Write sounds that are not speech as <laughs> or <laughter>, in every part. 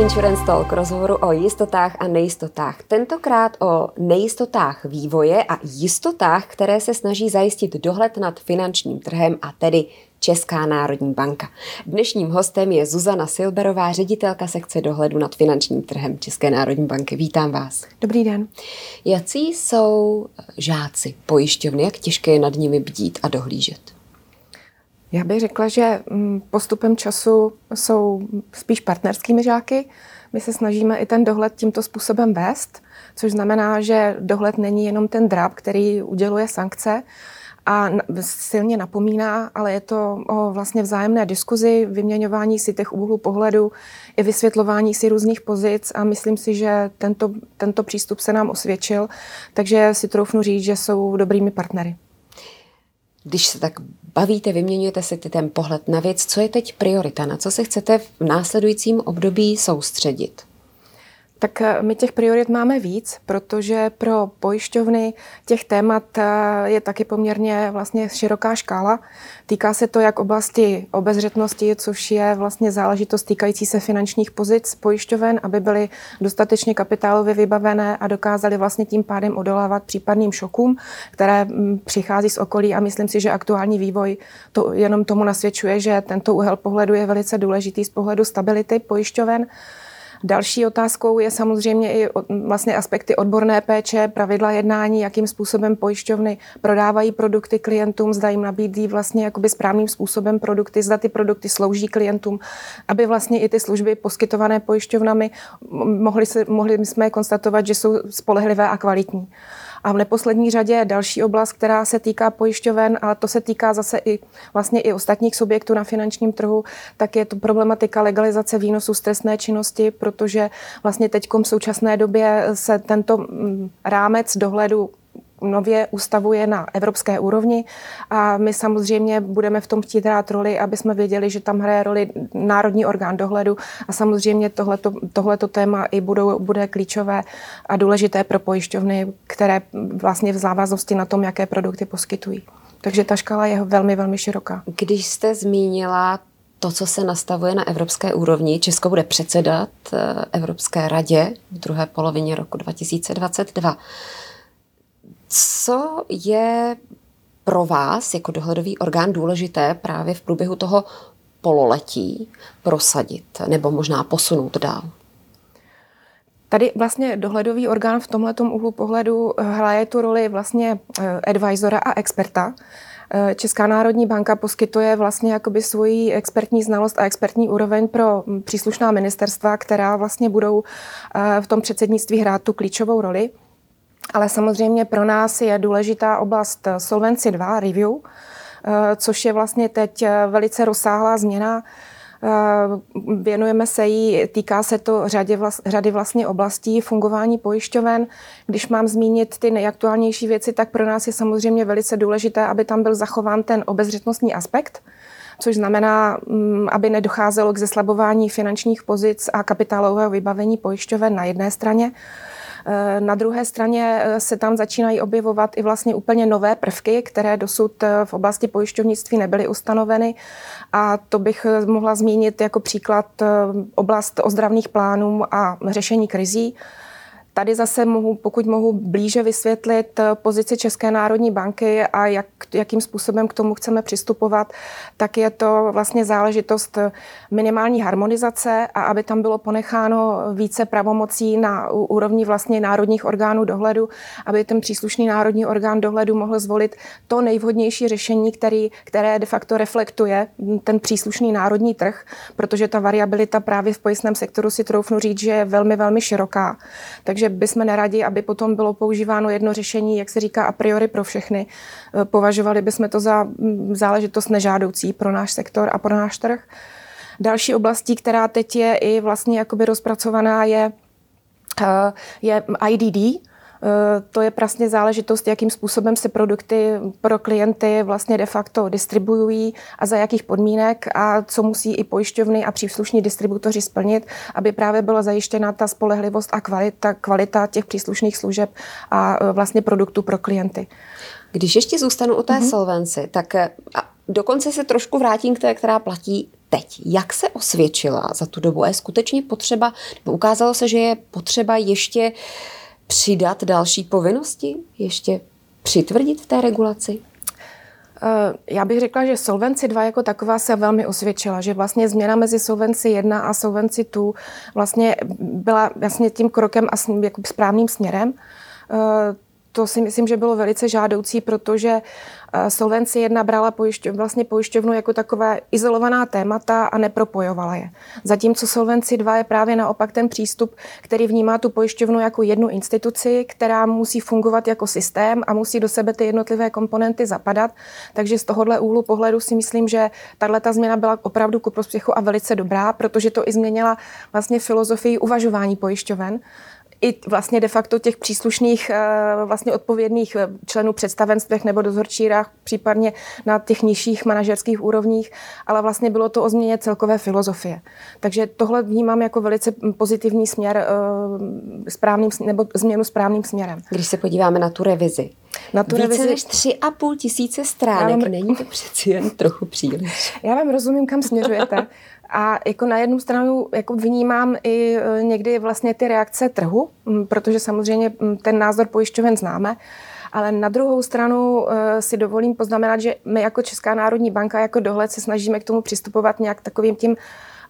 Insurance Talk, rozhovoru o jistotách a nejistotách. Tentokrát o nejistotách vývoje a jistotách, které se snaží zajistit dohled nad finančním trhem a tedy Česká národní banka. Dnešním hostem je Zuzana Silberová, ředitelka sekce dohledu nad finančním trhem České národní banky. Vítám vás. Dobrý den. Jací jsou žáci pojišťovny, jak těžké je nad nimi bdít a dohlížet? Já bych řekla, že mm, postupem času jsou spíš partnerskými žáky. My se snažíme i ten dohled tímto způsobem vést, což znamená, že dohled není jenom ten drab, který uděluje sankce, a silně napomíná, ale je to o vlastně vzájemné diskuzi, vyměňování si těch úhlů pohledu, i vysvětlování si různých pozic a myslím si, že tento, tento přístup se nám osvědčil, takže si troufnu říct, že jsou dobrými partnery. Když se tak bavíte, vyměňujete si ten pohled na věc, co je teď priorita, na co se chcete v následujícím období soustředit? Tak eh, my těch priorit máme víc, protože pro pojišťovny těch témat eh, je taky poměrně vlastně široká škála. Týká se to jak oblasti obezřetnosti, což je vlastně záležitost týkající se finančních pozic pojišťoven, aby byly dostatečně kapitálově vybavené a dokázali vlastně tím pádem odolávat případným šokům, které mm, přichází z okolí a myslím si, že aktuální vývoj to jenom tomu nasvědčuje, že tento úhel pohledu je velice důležitý z pohledu stability pojišťoven. Další otázkou je samozřejmě i vlastně aspekty odborné péče, pravidla jednání, jakým způsobem pojišťovny prodávají produkty klientům, zda jim nabídí vlastně jakoby správným způsobem produkty, zda ty produkty slouží klientům, aby vlastně i ty služby poskytované pojišťovnami mohli, se, mohli jsme konstatovat, že jsou spolehlivé a kvalitní. A v neposlední řadě další oblast, která se týká pojišťoven, a to se týká zase i vlastně i ostatních subjektů na finančním trhu, tak je to problematika legalizace výnosu z trestné činnosti, protože vlastně teď v současné době se tento mm, rámec dohledu nově ustavuje na evropské úrovni a my samozřejmě budeme v tom chtít hrát roli, aby jsme věděli, že tam hraje roli národní orgán dohledu a samozřejmě tohleto, tohleto téma i budou, bude klíčové a důležité pro pojišťovny, které vlastně v závaznosti na tom, jaké produkty poskytují. Takže ta škala je velmi, velmi široká. Když jste zmínila to, co se nastavuje na evropské úrovni, Česko bude předsedat eh, Evropské radě v druhé polovině roku 2022. Co je pro vás jako dohledový orgán důležité právě v průběhu toho pololetí prosadit nebo možná posunout dál? Tady vlastně dohledový orgán v tomhle úhlu pohledu hraje tu roli vlastně eh, advisora a experta. Eh, Česká národní banka poskytuje vlastně jakoby svoji expertní znalost a expertní úroveň pro hm, příslušná ministerstva, která vlastně budou eh, v tom předsednictví hrát tu klíčovou roli. Ale samozřejmě pro nás je důležitá oblast Solvency 2 review, eh, což je vlastně teď eh, velice rozsáhlá změna. Eh, věnujeme se jí, týká se to řady, vlast, řady vlastně oblastí fungování pojišťoven. Když mám zmínit ty nejaktuálnější věci, tak pro nás je samozřejmě velice důležité, aby tam byl zachován ten obezřetnostní aspekt, což znamená, mm, aby nedocházelo k zeslabování finančních pozic a kapitálového vybavení pojišťoven na jedné straně. Eh, na druhé straně eh, se tam začínají objevovat i vlastně úplně nové prvky, které dosud eh, v oblasti pojišťovnictví nebyly ustanoveny. A to bych mohla zmínit jako příklad oblast ozdravných plánů a řešení krizí. Tady zase mohu, pokud mohu blíže vysvětlit eh, pozici České národní banky a jak, jakým způsobem k tomu chceme přistupovat, tak je to vlastně záležitost eh, minimální harmonizace a aby tam bylo ponecháno více pravomocí na úrovni vlastně národních orgánů dohledu, aby ten příslušný národní orgán dohledu mohl zvolit to nejvhodnější řešení, který, které de facto reflektuje ten příslušný národní trh, protože ta variabilita právě v pojistném sektoru si troufnu říct, že je velmi, velmi široká. Takže že bychom neradi, aby potom bylo používáno jedno řešení, jak se říká, a priori pro všechny. Eh, považovali bychom to za mm, záležitost nežádoucí pro náš sektor a pro náš trh. Další oblastí, která teď je i vlastně jakoby rozpracovaná, je, eh, je IDD, to je vlastně záležitost, jakým způsobem se produkty pro klienty vlastně de facto distribuují a za jakých podmínek a co musí i pojišťovny a příslušní distributoři splnit, aby právě byla zajištěna ta spolehlivost a kvalita, kvalita těch příslušných služeb a eh, vlastně produktů pro klienty. Když ještě zůstanu u té mm-hmm. solvenci, tak eh, dokonce se trošku vrátím k té, která platí teď. Jak se osvědčila za tu dobu? A je skutečně potřeba, nebo ukázalo se, že je potřeba ještě přidat další povinnosti? Ještě přitvrdit té regulaci? Eh, já bych řekla, že Solvency 2 jako taková se velmi osvědčila, že vlastně změna mezi Solvency 1 a Solvency 2 vlastně byla vlastně tím krokem a jako správným směrem. To si myslím, že bylo velice žádoucí, protože eh, Solvency 1 brala pojišťov, vlastně pojišťovnu jako takové izolovaná témata a nepropojovala je. Zatímco Solvency 2 je právě naopak ten přístup, který vnímá tu pojišťovnu jako jednu instituci, která musí fungovat jako systém a musí do sebe ty jednotlivé komponenty zapadat. Takže z tohohle úhlu pohledu si myslím, že tahle ta změna byla opravdu ku prospěchu a velice dobrá, protože to i změnila vlastně filozofii uvažování pojišťoven i vlastně de facto těch příslušných eh, vlastně odpovědných eh, členů představenstvech nebo dozorčírách, případně na těch nižších manažerských úrovních, ale vlastně bylo to o změně celkové filozofie. Takže tohle vnímám jako velice pozitivní směr eh, správným, nebo změnu správným směrem. Když se podíváme na tu revizi, na tu Více revizi... než tři a půl tisíce stránek, vám... není to přeci jen trochu příliš. Já vám rozumím, kam směřujete. <laughs> A jako na jednu stranu jako vnímám i e, někdy vlastně ty reakce trhu, protože samozřejmě ten názor pojišťoven známe, ale na druhou stranu e, si dovolím poznamenat, že my jako Česká národní banka, jako dohled se snažíme k tomu přistupovat nějak takovým tím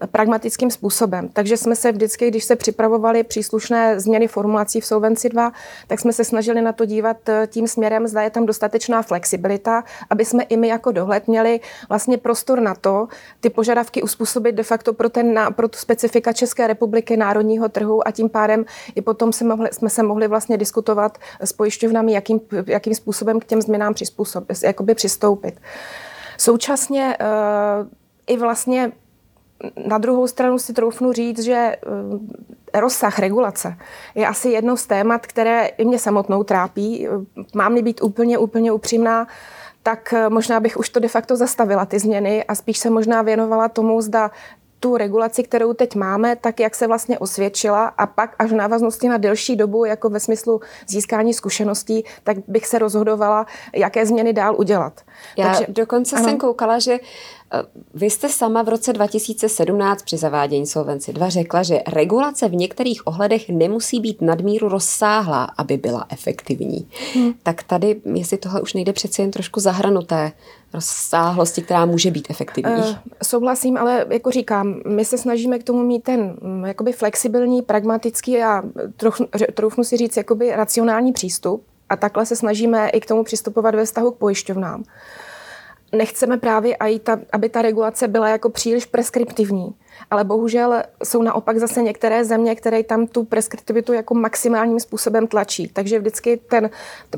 pragmatickým způsobem. Takže jsme se vždycky, když se připravovali příslušné změny formulací v Solvency 2, tak jsme se snažili na to dívat eh, tím směrem, zda je tam dostatečná flexibilita, aby jsme i my jako dohled měli vlastně prostor na to, ty požadavky uspůsobit de facto pro, ten, pro tu specifika České republiky, národního trhu a tím pádem i potom se mohli, jsme se mohli vlastně diskutovat s pojišťovnami, jakým, jakým způsobem k těm změnám přizpůsobit, jakoby přistoupit. Současně uh, i vlastně na druhou stranu si troufnu říct, že eh, rozsah regulace je asi jedno z témat, které i mě samotnou trápí. Mám-li být úplně, úplně upřímná, tak eh, možná bych už to de facto zastavila, ty změny, a spíš se možná věnovala tomu, zda tu regulaci, kterou teď máme, tak jak se vlastně osvědčila a pak až v návaznosti na delší dobu, jako ve smyslu získání zkušeností, tak bych se rozhodovala, jaké změny dál udělat. Já Takže, dokonce ano. jsem koukala, že vy jste sama v roce 2017 při zavádění Solvency 2 řekla, že regulace v některých ohledech nemusí být nadmíru rozsáhlá, aby byla efektivní. Hmm. Tak tady, jestli tohle už nejde přeci jen trošku zahranuté rozsáhlosti, která může být efektivní. Uh, souhlasím, ale jako říkám, my se snažíme k tomu mít ten mm, jakoby flexibilní, pragmatický a troufnu si říct jakoby racionální přístup a takhle se snažíme i k tomu přistupovat ve vztahu k pojišťovnám nechceme právě, aby ta regulace byla jako příliš preskriptivní. Ale bohužel jsou naopak zase některé země, které tam tu preskriptivitu jako maximálním způsobem tlačí. Takže vždycky ten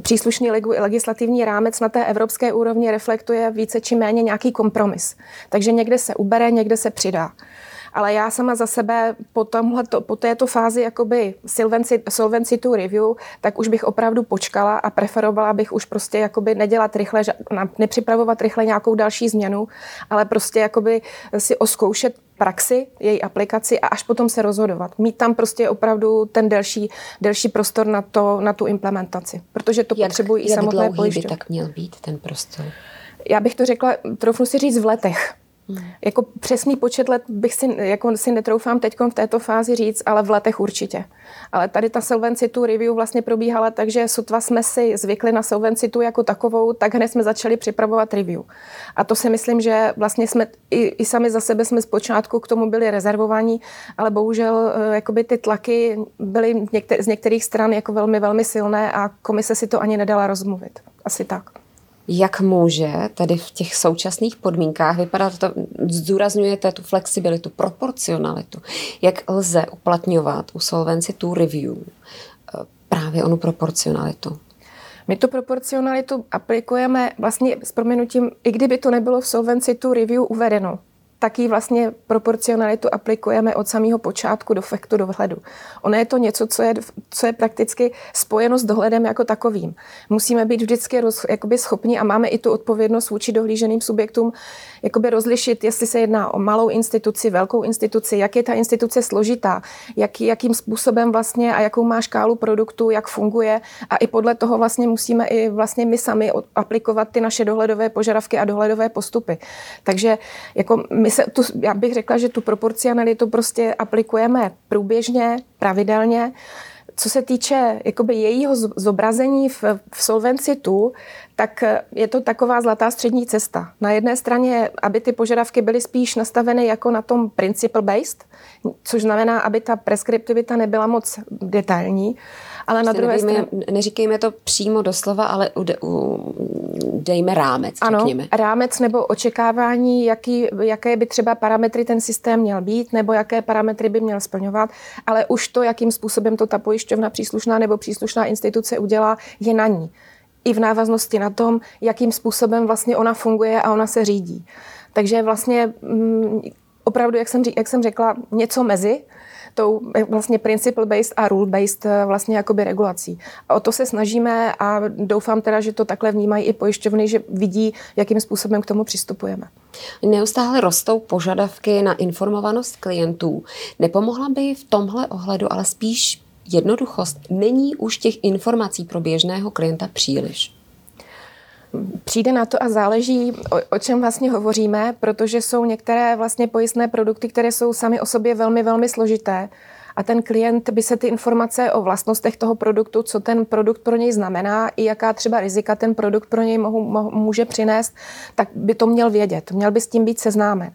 příslušný legislativní rámec na té evropské úrovni reflektuje více či méně nějaký kompromis. Takže někde se ubere, někde se přidá. Ale já sama za sebe po, tomhle, po této fázi jakoby solvency, solvency to review, tak už bych opravdu počkala a preferovala bych už prostě jakoby nedělat rychle, nepřipravovat rychle nějakou další změnu, ale prostě jakoby si oskoušet praxi, její aplikaci a až potom se rozhodovat. Mít tam prostě opravdu ten delší, delší prostor na, to, na tu implementaci, protože to jak, potřebují i samotné pojišťovny. by tak měl být ten prostor? Já bych to řekla, trochu si říct v letech. Hmm. Jako přesný počet let bych si, jako si netroufám teď v této fázi říct, ale v letech určitě. Ale tady ta Solvency tu review vlastně probíhala tak, že sotva jsme si zvykli na Solvency tu jako takovou, tak hned jsme začali připravovat review. A to si myslím, že vlastně jsme i, i sami za sebe jsme zpočátku k tomu byli rezervovaní, ale bohužel eh, jakoby ty tlaky byly některý, z některých stran jako velmi, velmi silné a komise si to ani nedala rozmluvit. Asi tak jak může tedy v těch současných podmínkách vypadat, to, zdůrazňujete tu flexibilitu, proporcionalitu, jak lze uplatňovat u Solvency tu review eh, právě onu proporcionalitu? My tu proporcionalitu aplikujeme vlastně s proměnutím, i kdyby to nebylo v Solvency tu review uvedeno, taky vlastně proporcionalitu aplikujeme od samého počátku do faktu dohledu. Ono je to něco, co je, co je prakticky spojeno s dohledem jako takovým. Musíme být vždycky roz, jakoby schopni a máme i tu odpovědnost vůči dohlíženým subjektům jakoby rozlišit, jestli se jedná o malou instituci, velkou instituci, jak je ta instituce složitá, jak, jakým způsobem vlastně a jakou má škálu produktu, jak funguje a i podle toho vlastně musíme i vlastně my sami aplikovat ty naše dohledové požadavky a dohledové postupy. Takže jako my se, tu, já bych řekla, že tu proporcionalitu prostě aplikujeme průběžně, pravidelně. Co se týče jakoby jejího zobrazení v, v Solvency 2, tak je to taková zlatá střední cesta. Na jedné straně, aby ty požadavky byly spíš nastaveny jako na tom principle based, což znamená, aby ta preskriptivita nebyla moc detailní, ale na druhé straně... Neříkejme to přímo doslova, ale u, u, dejme rámec, ano, řekněme. rámec nebo očekávání, jaký, jaké by třeba parametry ten systém měl být, nebo jaké parametry by měl splňovat, ale už to, jakým způsobem to ta pojišťovna příslušná nebo příslušná instituce udělá, je na ní. I v návaznosti na tom, jakým způsobem vlastně ona funguje a ona se řídí. Takže vlastně mm, opravdu, jak jsem, jak jsem řekla, něco mezi, tou eh, vlastně principle-based a rule-based eh, vlastně jakoby regulací. A o to se snažíme a doufám teda, že to takhle vnímají i pojišťovny, že vidí, jakým způsobem k tomu přistupujeme. Neustále rostou požadavky na informovanost klientů. Nepomohla by v tomhle ohledu ale spíš jednoduchost? Není už těch informací pro běžného klienta příliš? Přijde na to a záleží, o, o čem vlastně hovoříme, protože jsou některé vlastně pojistné produkty, které jsou sami o sobě velmi, velmi složité a ten klient by se ty informace o vlastnostech toho produktu, co ten produkt pro něj znamená, i jaká třeba rizika ten produkt pro něj mohu, může přinést, tak by to měl vědět, měl by s tím být seznámen.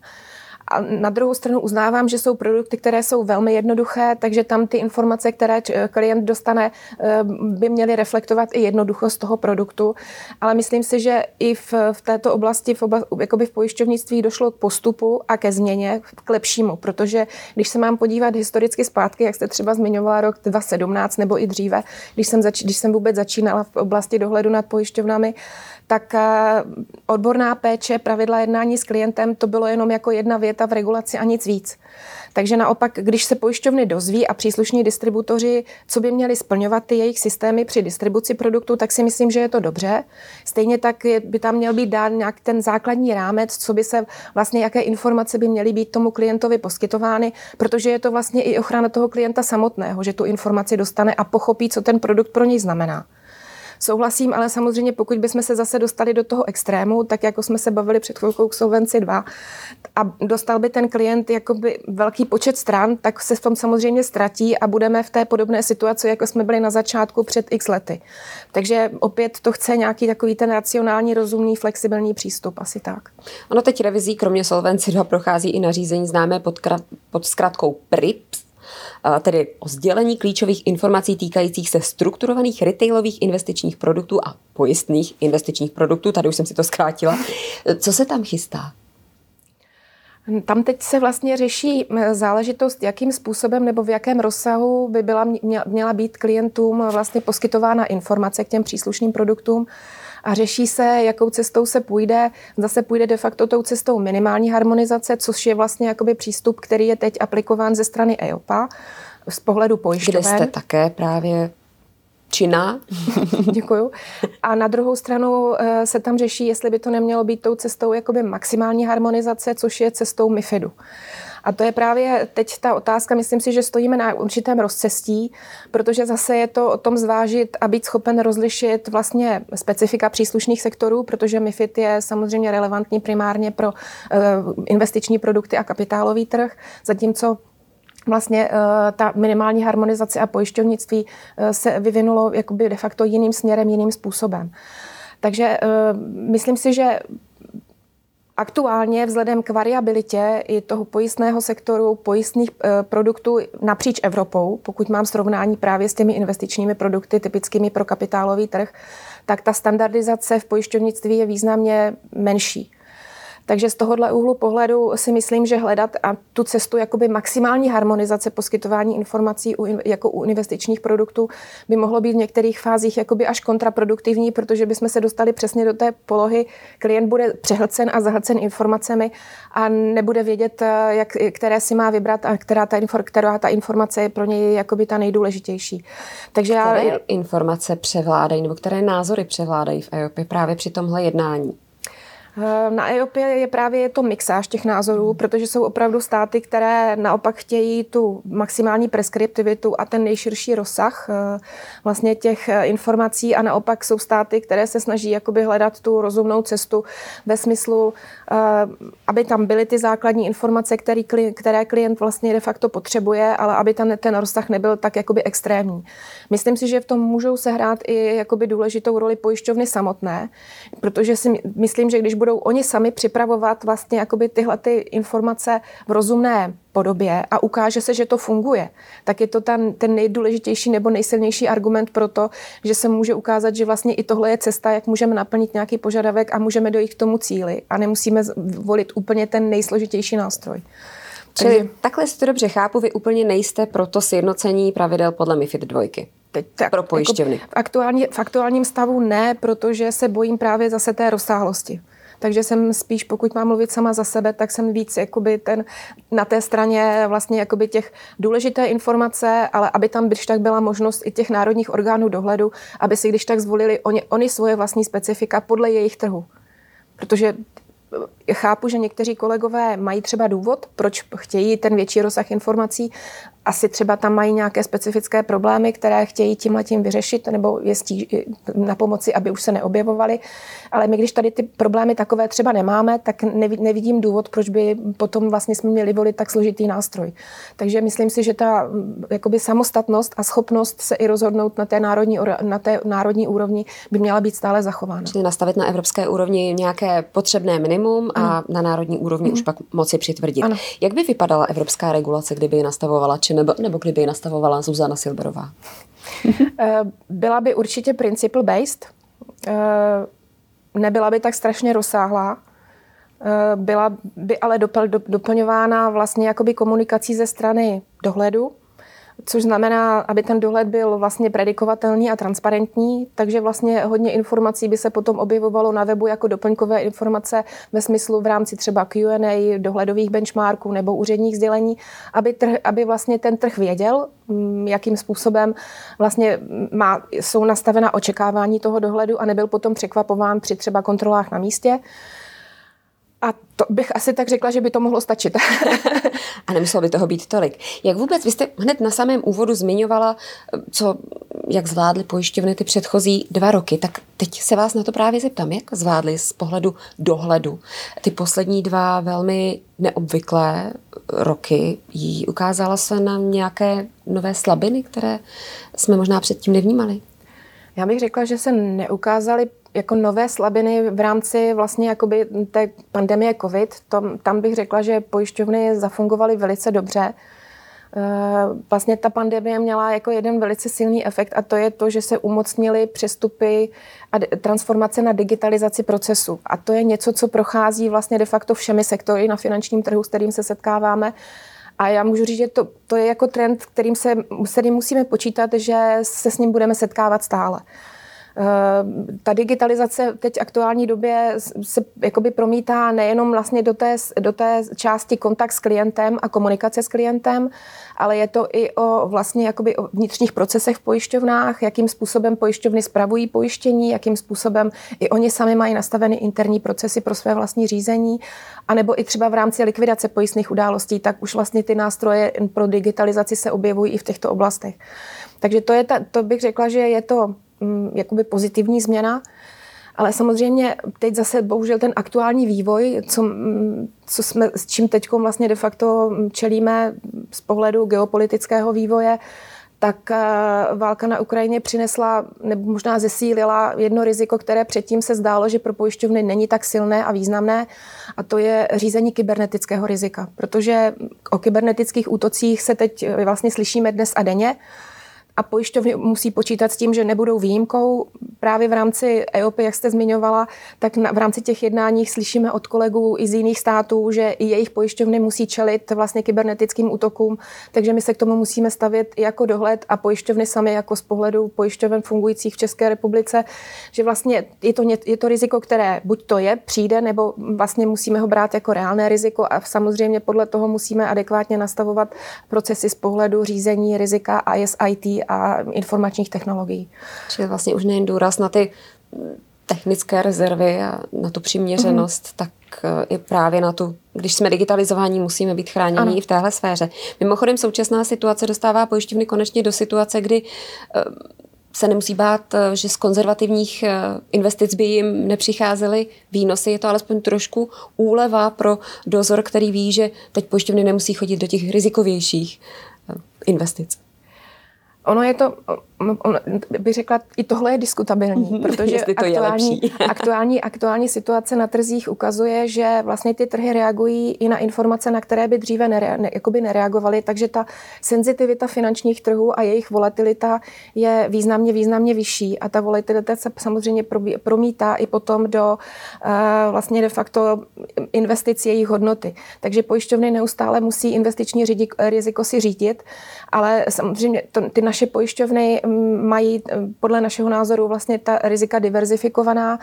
A na druhou stranu uznávám, že jsou produkty, které jsou velmi jednoduché, takže tam ty informace, které klient dostane, eh, by měly reflektovat i jednoduchost toho produktu. Ale myslím si, že i v, v této oblasti, v, oblast, jakoby v pojišťovnictví došlo k postupu a ke změně k lepšímu, protože když se mám podívat historicky zpátky, jak jste třeba zmiňovala rok 2017 nebo i dříve, když jsem, zač, když jsem vůbec začínala v oblasti dohledu nad pojišťovnami, tak eh, odborná péče, pravidla jednání s klientem, to bylo jenom jako jedna věta v regulaci a nic víc. Takže naopak, když se pojišťovny dozví a příslušní distributoři, co by měli splňovat ty jejich systémy při distribuci produktu, tak si myslím, že je to dobře. Stejně tak by tam měl být dán nějak ten základní rámec, co by se vlastně, jaké informace by měly být tomu klientovi poskytovány, protože je to vlastně i ochrana toho klienta samotného, že tu informaci dostane a pochopí, co ten produkt pro něj znamená. Souhlasím, ale samozřejmě pokud bychom se zase dostali do toho extrému, tak jako jsme se bavili před chvilkou k Solvenci 2 a dostal by ten klient jakoby velký počet stran, tak se v tom samozřejmě ztratí a budeme v té podobné situaci, jako jsme byli na začátku před x lety. Takže opět to chce nějaký takový ten racionální, rozumný, flexibilní přístup, asi tak. Ono teď revizí kromě Solvenci 2 prochází i nařízení známé pod, pod zkratkou PRIPS, tedy o sdělení klíčových informací týkajících se strukturovaných retailových investičních produktů a pojistných investičních produktů. Tady už jsem si to zkrátila. Co se tam chystá? Tam teď se vlastně řeší záležitost, jakým způsobem nebo v jakém rozsahu by byla, měla být klientům vlastně poskytována informace k těm příslušným produktům a řeší se, jakou cestou se půjde. Zase půjde de facto tou cestou minimální harmonizace, což je vlastně jakoby přístup, který je teď aplikován ze strany EOPA z pohledu pojišťoven. Kde jste také právě činná. <laughs> Děkuju. A na druhou stranu eh, se tam řeší, jestli by to nemělo být tou cestou jakoby maximální harmonizace, což je cestou MIFIDu. A to je právě teď ta otázka, myslím si, že stojíme na určitém rozcestí, protože zase je to o tom zvážit a být schopen rozlišit vlastně specifika příslušných sektorů, protože MIFID je samozřejmě relevantní primárně pro eh, investiční produkty a kapitálový trh, zatímco vlastně eh, ta minimální harmonizace a pojišťovnictví eh, se vyvinulo jakoby de facto jiným směrem, jiným způsobem. Takže myslím si, že Aktuálně vzhledem k variabilitě i toho pojistného sektoru, pojistných eh, produktů napříč Evropou, pokud mám srovnání právě s těmi investičními produkty typickými pro kapitálový trh, tak ta standardizace v pojišťovnictví je významně menší. Takže z tohohle úhlu pohledu si myslím, že hledat a tu cestu jakoby maximální harmonizace poskytování informací u, jako u investičních produktů by mohlo být v některých fázích jakoby až kontraproduktivní, protože bychom se dostali přesně do té polohy, klient bude přehlcen a zahlcen informacemi a nebude vědět, eh, jak, které si má vybrat a která ta, která ta informace je pro něj jakoby ta nejdůležitější. Takže které já, informace převládají nebo které názory převládají v EOP právě při tomhle jednání? Eh, na EOP je právě to mixáž těch názorů, hmm. protože jsou opravdu státy, které naopak chtějí tu maximální preskriptivitu a ten nejširší rozsah eh, vlastně těch eh, informací a naopak jsou státy, které se snaží jakoby hledat tu rozumnou cestu ve smyslu, aby tam byly ty základní informace, který, které klient vlastně de facto potřebuje, ale aby ten, ten rozsah nebyl tak jakoby extrémní. Myslím si, že v tom můžou sehrát i jakoby důležitou roli pojišťovny samotné, protože si myslím, že když budou oni sami připravovat vlastně jakoby tyhle ty informace v rozumné podobě a ukáže se, že to funguje, tak je to ten, ten nejdůležitější nebo nejsilnější argument pro to, že se může ukázat, že vlastně i tohle je cesta, jak můžeme naplnit nějaký požadavek a můžeme dojít k tomu cíli a nemusíme volit úplně ten nejsložitější nástroj. Čili Takže, takhle si to dobře chápu, vy úplně nejste pro to sjednocení pravidel podle MIFID 2. Teď, tak, pro pojišťovny. Jako v, aktuální, v aktuálním stavu ne, protože se bojím právě zase té rozsáhlosti. Takže jsem spíš, pokud mám mluvit sama za sebe, tak jsem víc jakoby ten, na té straně vlastně jakoby těch důležité informace, ale aby tam když tak byla možnost i těch národních orgánů dohledu, aby si když tak zvolili oni, oni svoje vlastní specifika podle jejich trhu. Protože chápu, že někteří kolegové mají třeba důvod, proč chtějí ten větší rozsah informací, asi třeba tam mají nějaké specifické problémy, které chtějí tím letím vyřešit nebo je stí, na pomoci, aby už se neobjevovaly. Ale my, když tady ty problémy takové třeba nemáme, tak nevidím důvod, proč by potom vlastně jsme měli volit tak složitý nástroj. Takže myslím si, že ta jakoby samostatnost a schopnost se i rozhodnout na té národní, na té národní úrovni by měla být stále zachována. Čili nastavit na evropské úrovni nějaké potřebné minimum a ano. na národní úrovni ano. už pak moci přitvrdit. Ano. Jak by vypadala evropská regulace, kdyby ji nastavovala nebo, nebo kdyby ji nastavovala Zuzana Silberová? <laughs> Eh, byla by určitě principle-based, eh, nebyla by tak strašně rozsáhlá, eh, byla by ale doplňována vlastně jakoby komunikací ze strany dohledu, což znamená, aby ten dohled byl vlastně predikovatelný a transparentní, takže vlastně hodně informací by se potom objevovalo na webu jako doplňkové informace ve smyslu v rámci třeba Q&A, dohledových benchmarků nebo úředních sdělení, aby, trh, aby vlastně ten trh věděl, mm, jakým způsobem vlastně má, jsou nastavena očekávání toho dohledu a nebyl potom překvapován při třeba kontrolách na místě. A to bych asi tak řekla, že by to mohlo stačit. <laughs> a nemuselo by toho být tolik. Jak vůbec, vy jste hned na samém úvodu zmiňovala, co, jak zvládly pojišťovny ty předchozí dva roky, tak teď se vás na to právě zeptám, jak zvládly z pohledu dohledu ty poslední dva velmi neobvyklé roky. Jí ukázala se nám nějaké nové slabiny, které jsme možná předtím nevnímali? Já bych řekla, že se neukázaly jako nové slabiny v rámci vlastně jakoby té pandemie COVID. Tom, tam bych řekla, že pojišťovny zafungovaly velice dobře. Eh, vlastně ta pandemie měla jako jeden velice silný efekt a to je to, že se umocnily přestupy a transformace na digitalizaci procesu. A to je něco, co prochází vlastně de facto všemi sektory na finančním trhu, s kterým se setkáváme. A já můžu říct, že to, to je jako trend, kterým se, kterým musíme počítat, že se s ním budeme setkávat stále. Eh, ta digitalizace teď v aktuální době se jakoby promítá nejenom vlastně do té, do té části kontakt s klientem a komunikace s klientem, ale je to i o vlastně jakoby o vnitřních procesech v pojišťovnách, jakým způsobem pojišťovny spravují pojištění, jakým způsobem i oni sami mají nastaveny interní procesy pro své vlastní řízení, anebo i třeba v rámci likvidace pojistných událostí, tak už vlastně ty nástroje pro digitalizaci se objevují i v těchto oblastech. Takže to, je ta, to bych řekla, že je to jakoby pozitivní změna. Ale samozřejmě teď zase bohužel ten aktuální vývoj, co, mm, co jsme, s čím teď vlastně de facto čelíme z pohledu geopolitického vývoje, tak eh, válka na Ukrajině přinesla nebo možná zesílila jedno riziko, které předtím se zdálo, že pro pojišťovny není tak silné a významné, a to je řízení kybernetického rizika. Protože o kybernetických útocích se teď vlastně slyšíme dnes a denně a pojišťovny musí počítat s tím, že nebudou výjimkou. Právě v rámci EOP, jak jste zmiňovala, tak v rámci těch jednáních slyšíme od kolegů i z jiných států, že i jejich pojišťovny musí čelit vlastně kybernetickým útokům, takže my se k tomu musíme stavět jako dohled a pojišťovny sami jako z pohledu pojišťoven fungujících v České republice, že vlastně je to, je to riziko, které buď to je, přijde, nebo vlastně musíme ho brát jako reálné riziko a samozřejmě podle toho musíme adekvátně nastavovat procesy z pohledu řízení rizika ISIT a informačních technologií. Čili vlastně už nejen důraz na ty technické rezervy a na tu přiměřenost, mm-hmm. tak eh, i právě na tu, když jsme digitalizování, musíme být chráněni ano. i v téhle sféře. Mimochodem současná situace dostává pojišťovny konečně do situace, kdy eh, se nemusí bát, eh, že z konzervativních investic by jim nepřicházely výnosy. Je to alespoň trošku úleva pro dozor, který ví, že teď pojišťovny nemusí chodit do těch rizikovějších investic. Ono je to, bych řekla, i tohle je diskutabilní, mhm. <laughs> protože to aktuální, <laughs> aktuální, aktuální situace na trzích ukazuje, že vlastně ty trhy reagují i na informace, na které by dříve nere, ne, jakoby nereagovaly, takže ta senzitivita finančních trhů a jejich volatilita je významně, významně vyšší a ta volatilita se samozřejmě promítá i potom do uh, vlastně de facto investic jejich hodnoty. Takže pojišťovny neustále musí investiční riziko si řídit, ale samozřejmě to, ty naše pojišťovny mají eh, podle našeho názoru vlastně ta rizika diverzifikovaná.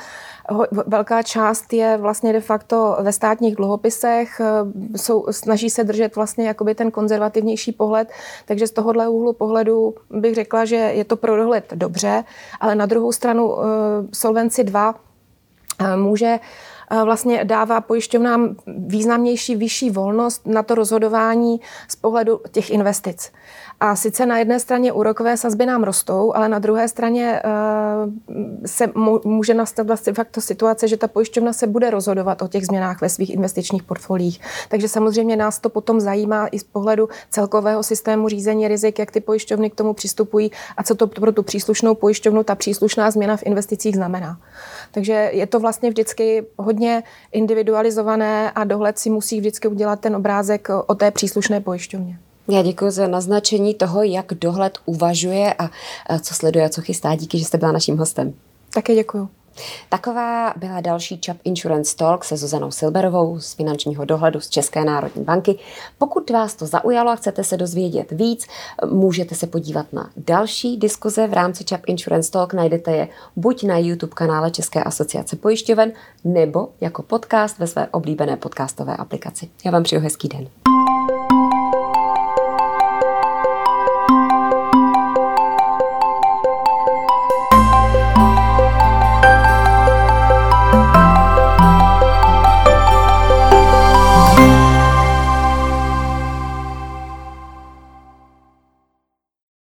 Velká část je vlastně de facto ve státních dluhopisech, eh, jsou, snaží se držet vlastně jakoby ten konzervativnější pohled, takže z tohohle úhlu pohledu bych řekla, že je to pro dohled dobře, ale na druhou stranu eh, Solvency 2 může vlastně dává pojišťovnám významnější, vyšší volnost na to rozhodování z pohledu těch investic. A sice na jedné straně úrokové sazby nám rostou, ale na druhé straně uh, se může nastat vlastně fakt to situace, že ta pojišťovna se bude rozhodovat o těch změnách ve svých investičních portfoliích. Takže samozřejmě nás to potom zajímá i z pohledu celkového systému řízení rizik, jak ty pojišťovny k tomu přistupují a co to pro tu příslušnou pojišťovnu ta příslušná změna v investicích znamená. Takže je to vlastně vždycky hodně individualizované a dohled si musí vždycky udělat ten obrázek o té příslušné pojišťovně. Já děkuji za naznačení toho, jak dohled uvažuje a co sleduje a co chystá. Díky, že jste byla naším hostem. Také děkuji. Taková byla další Čap Insurance Talk se Zuzanou Silberovou z finančního dohledu z České národní banky. Pokud vás to zaujalo a chcete se dozvědět víc, můžete se podívat na další diskuze v rámci Čap Insurance Talk. Najdete je buď na YouTube kanále České asociace pojišťoven, nebo jako podcast ve své oblíbené podcastové aplikaci. Já vám přeju hezký den.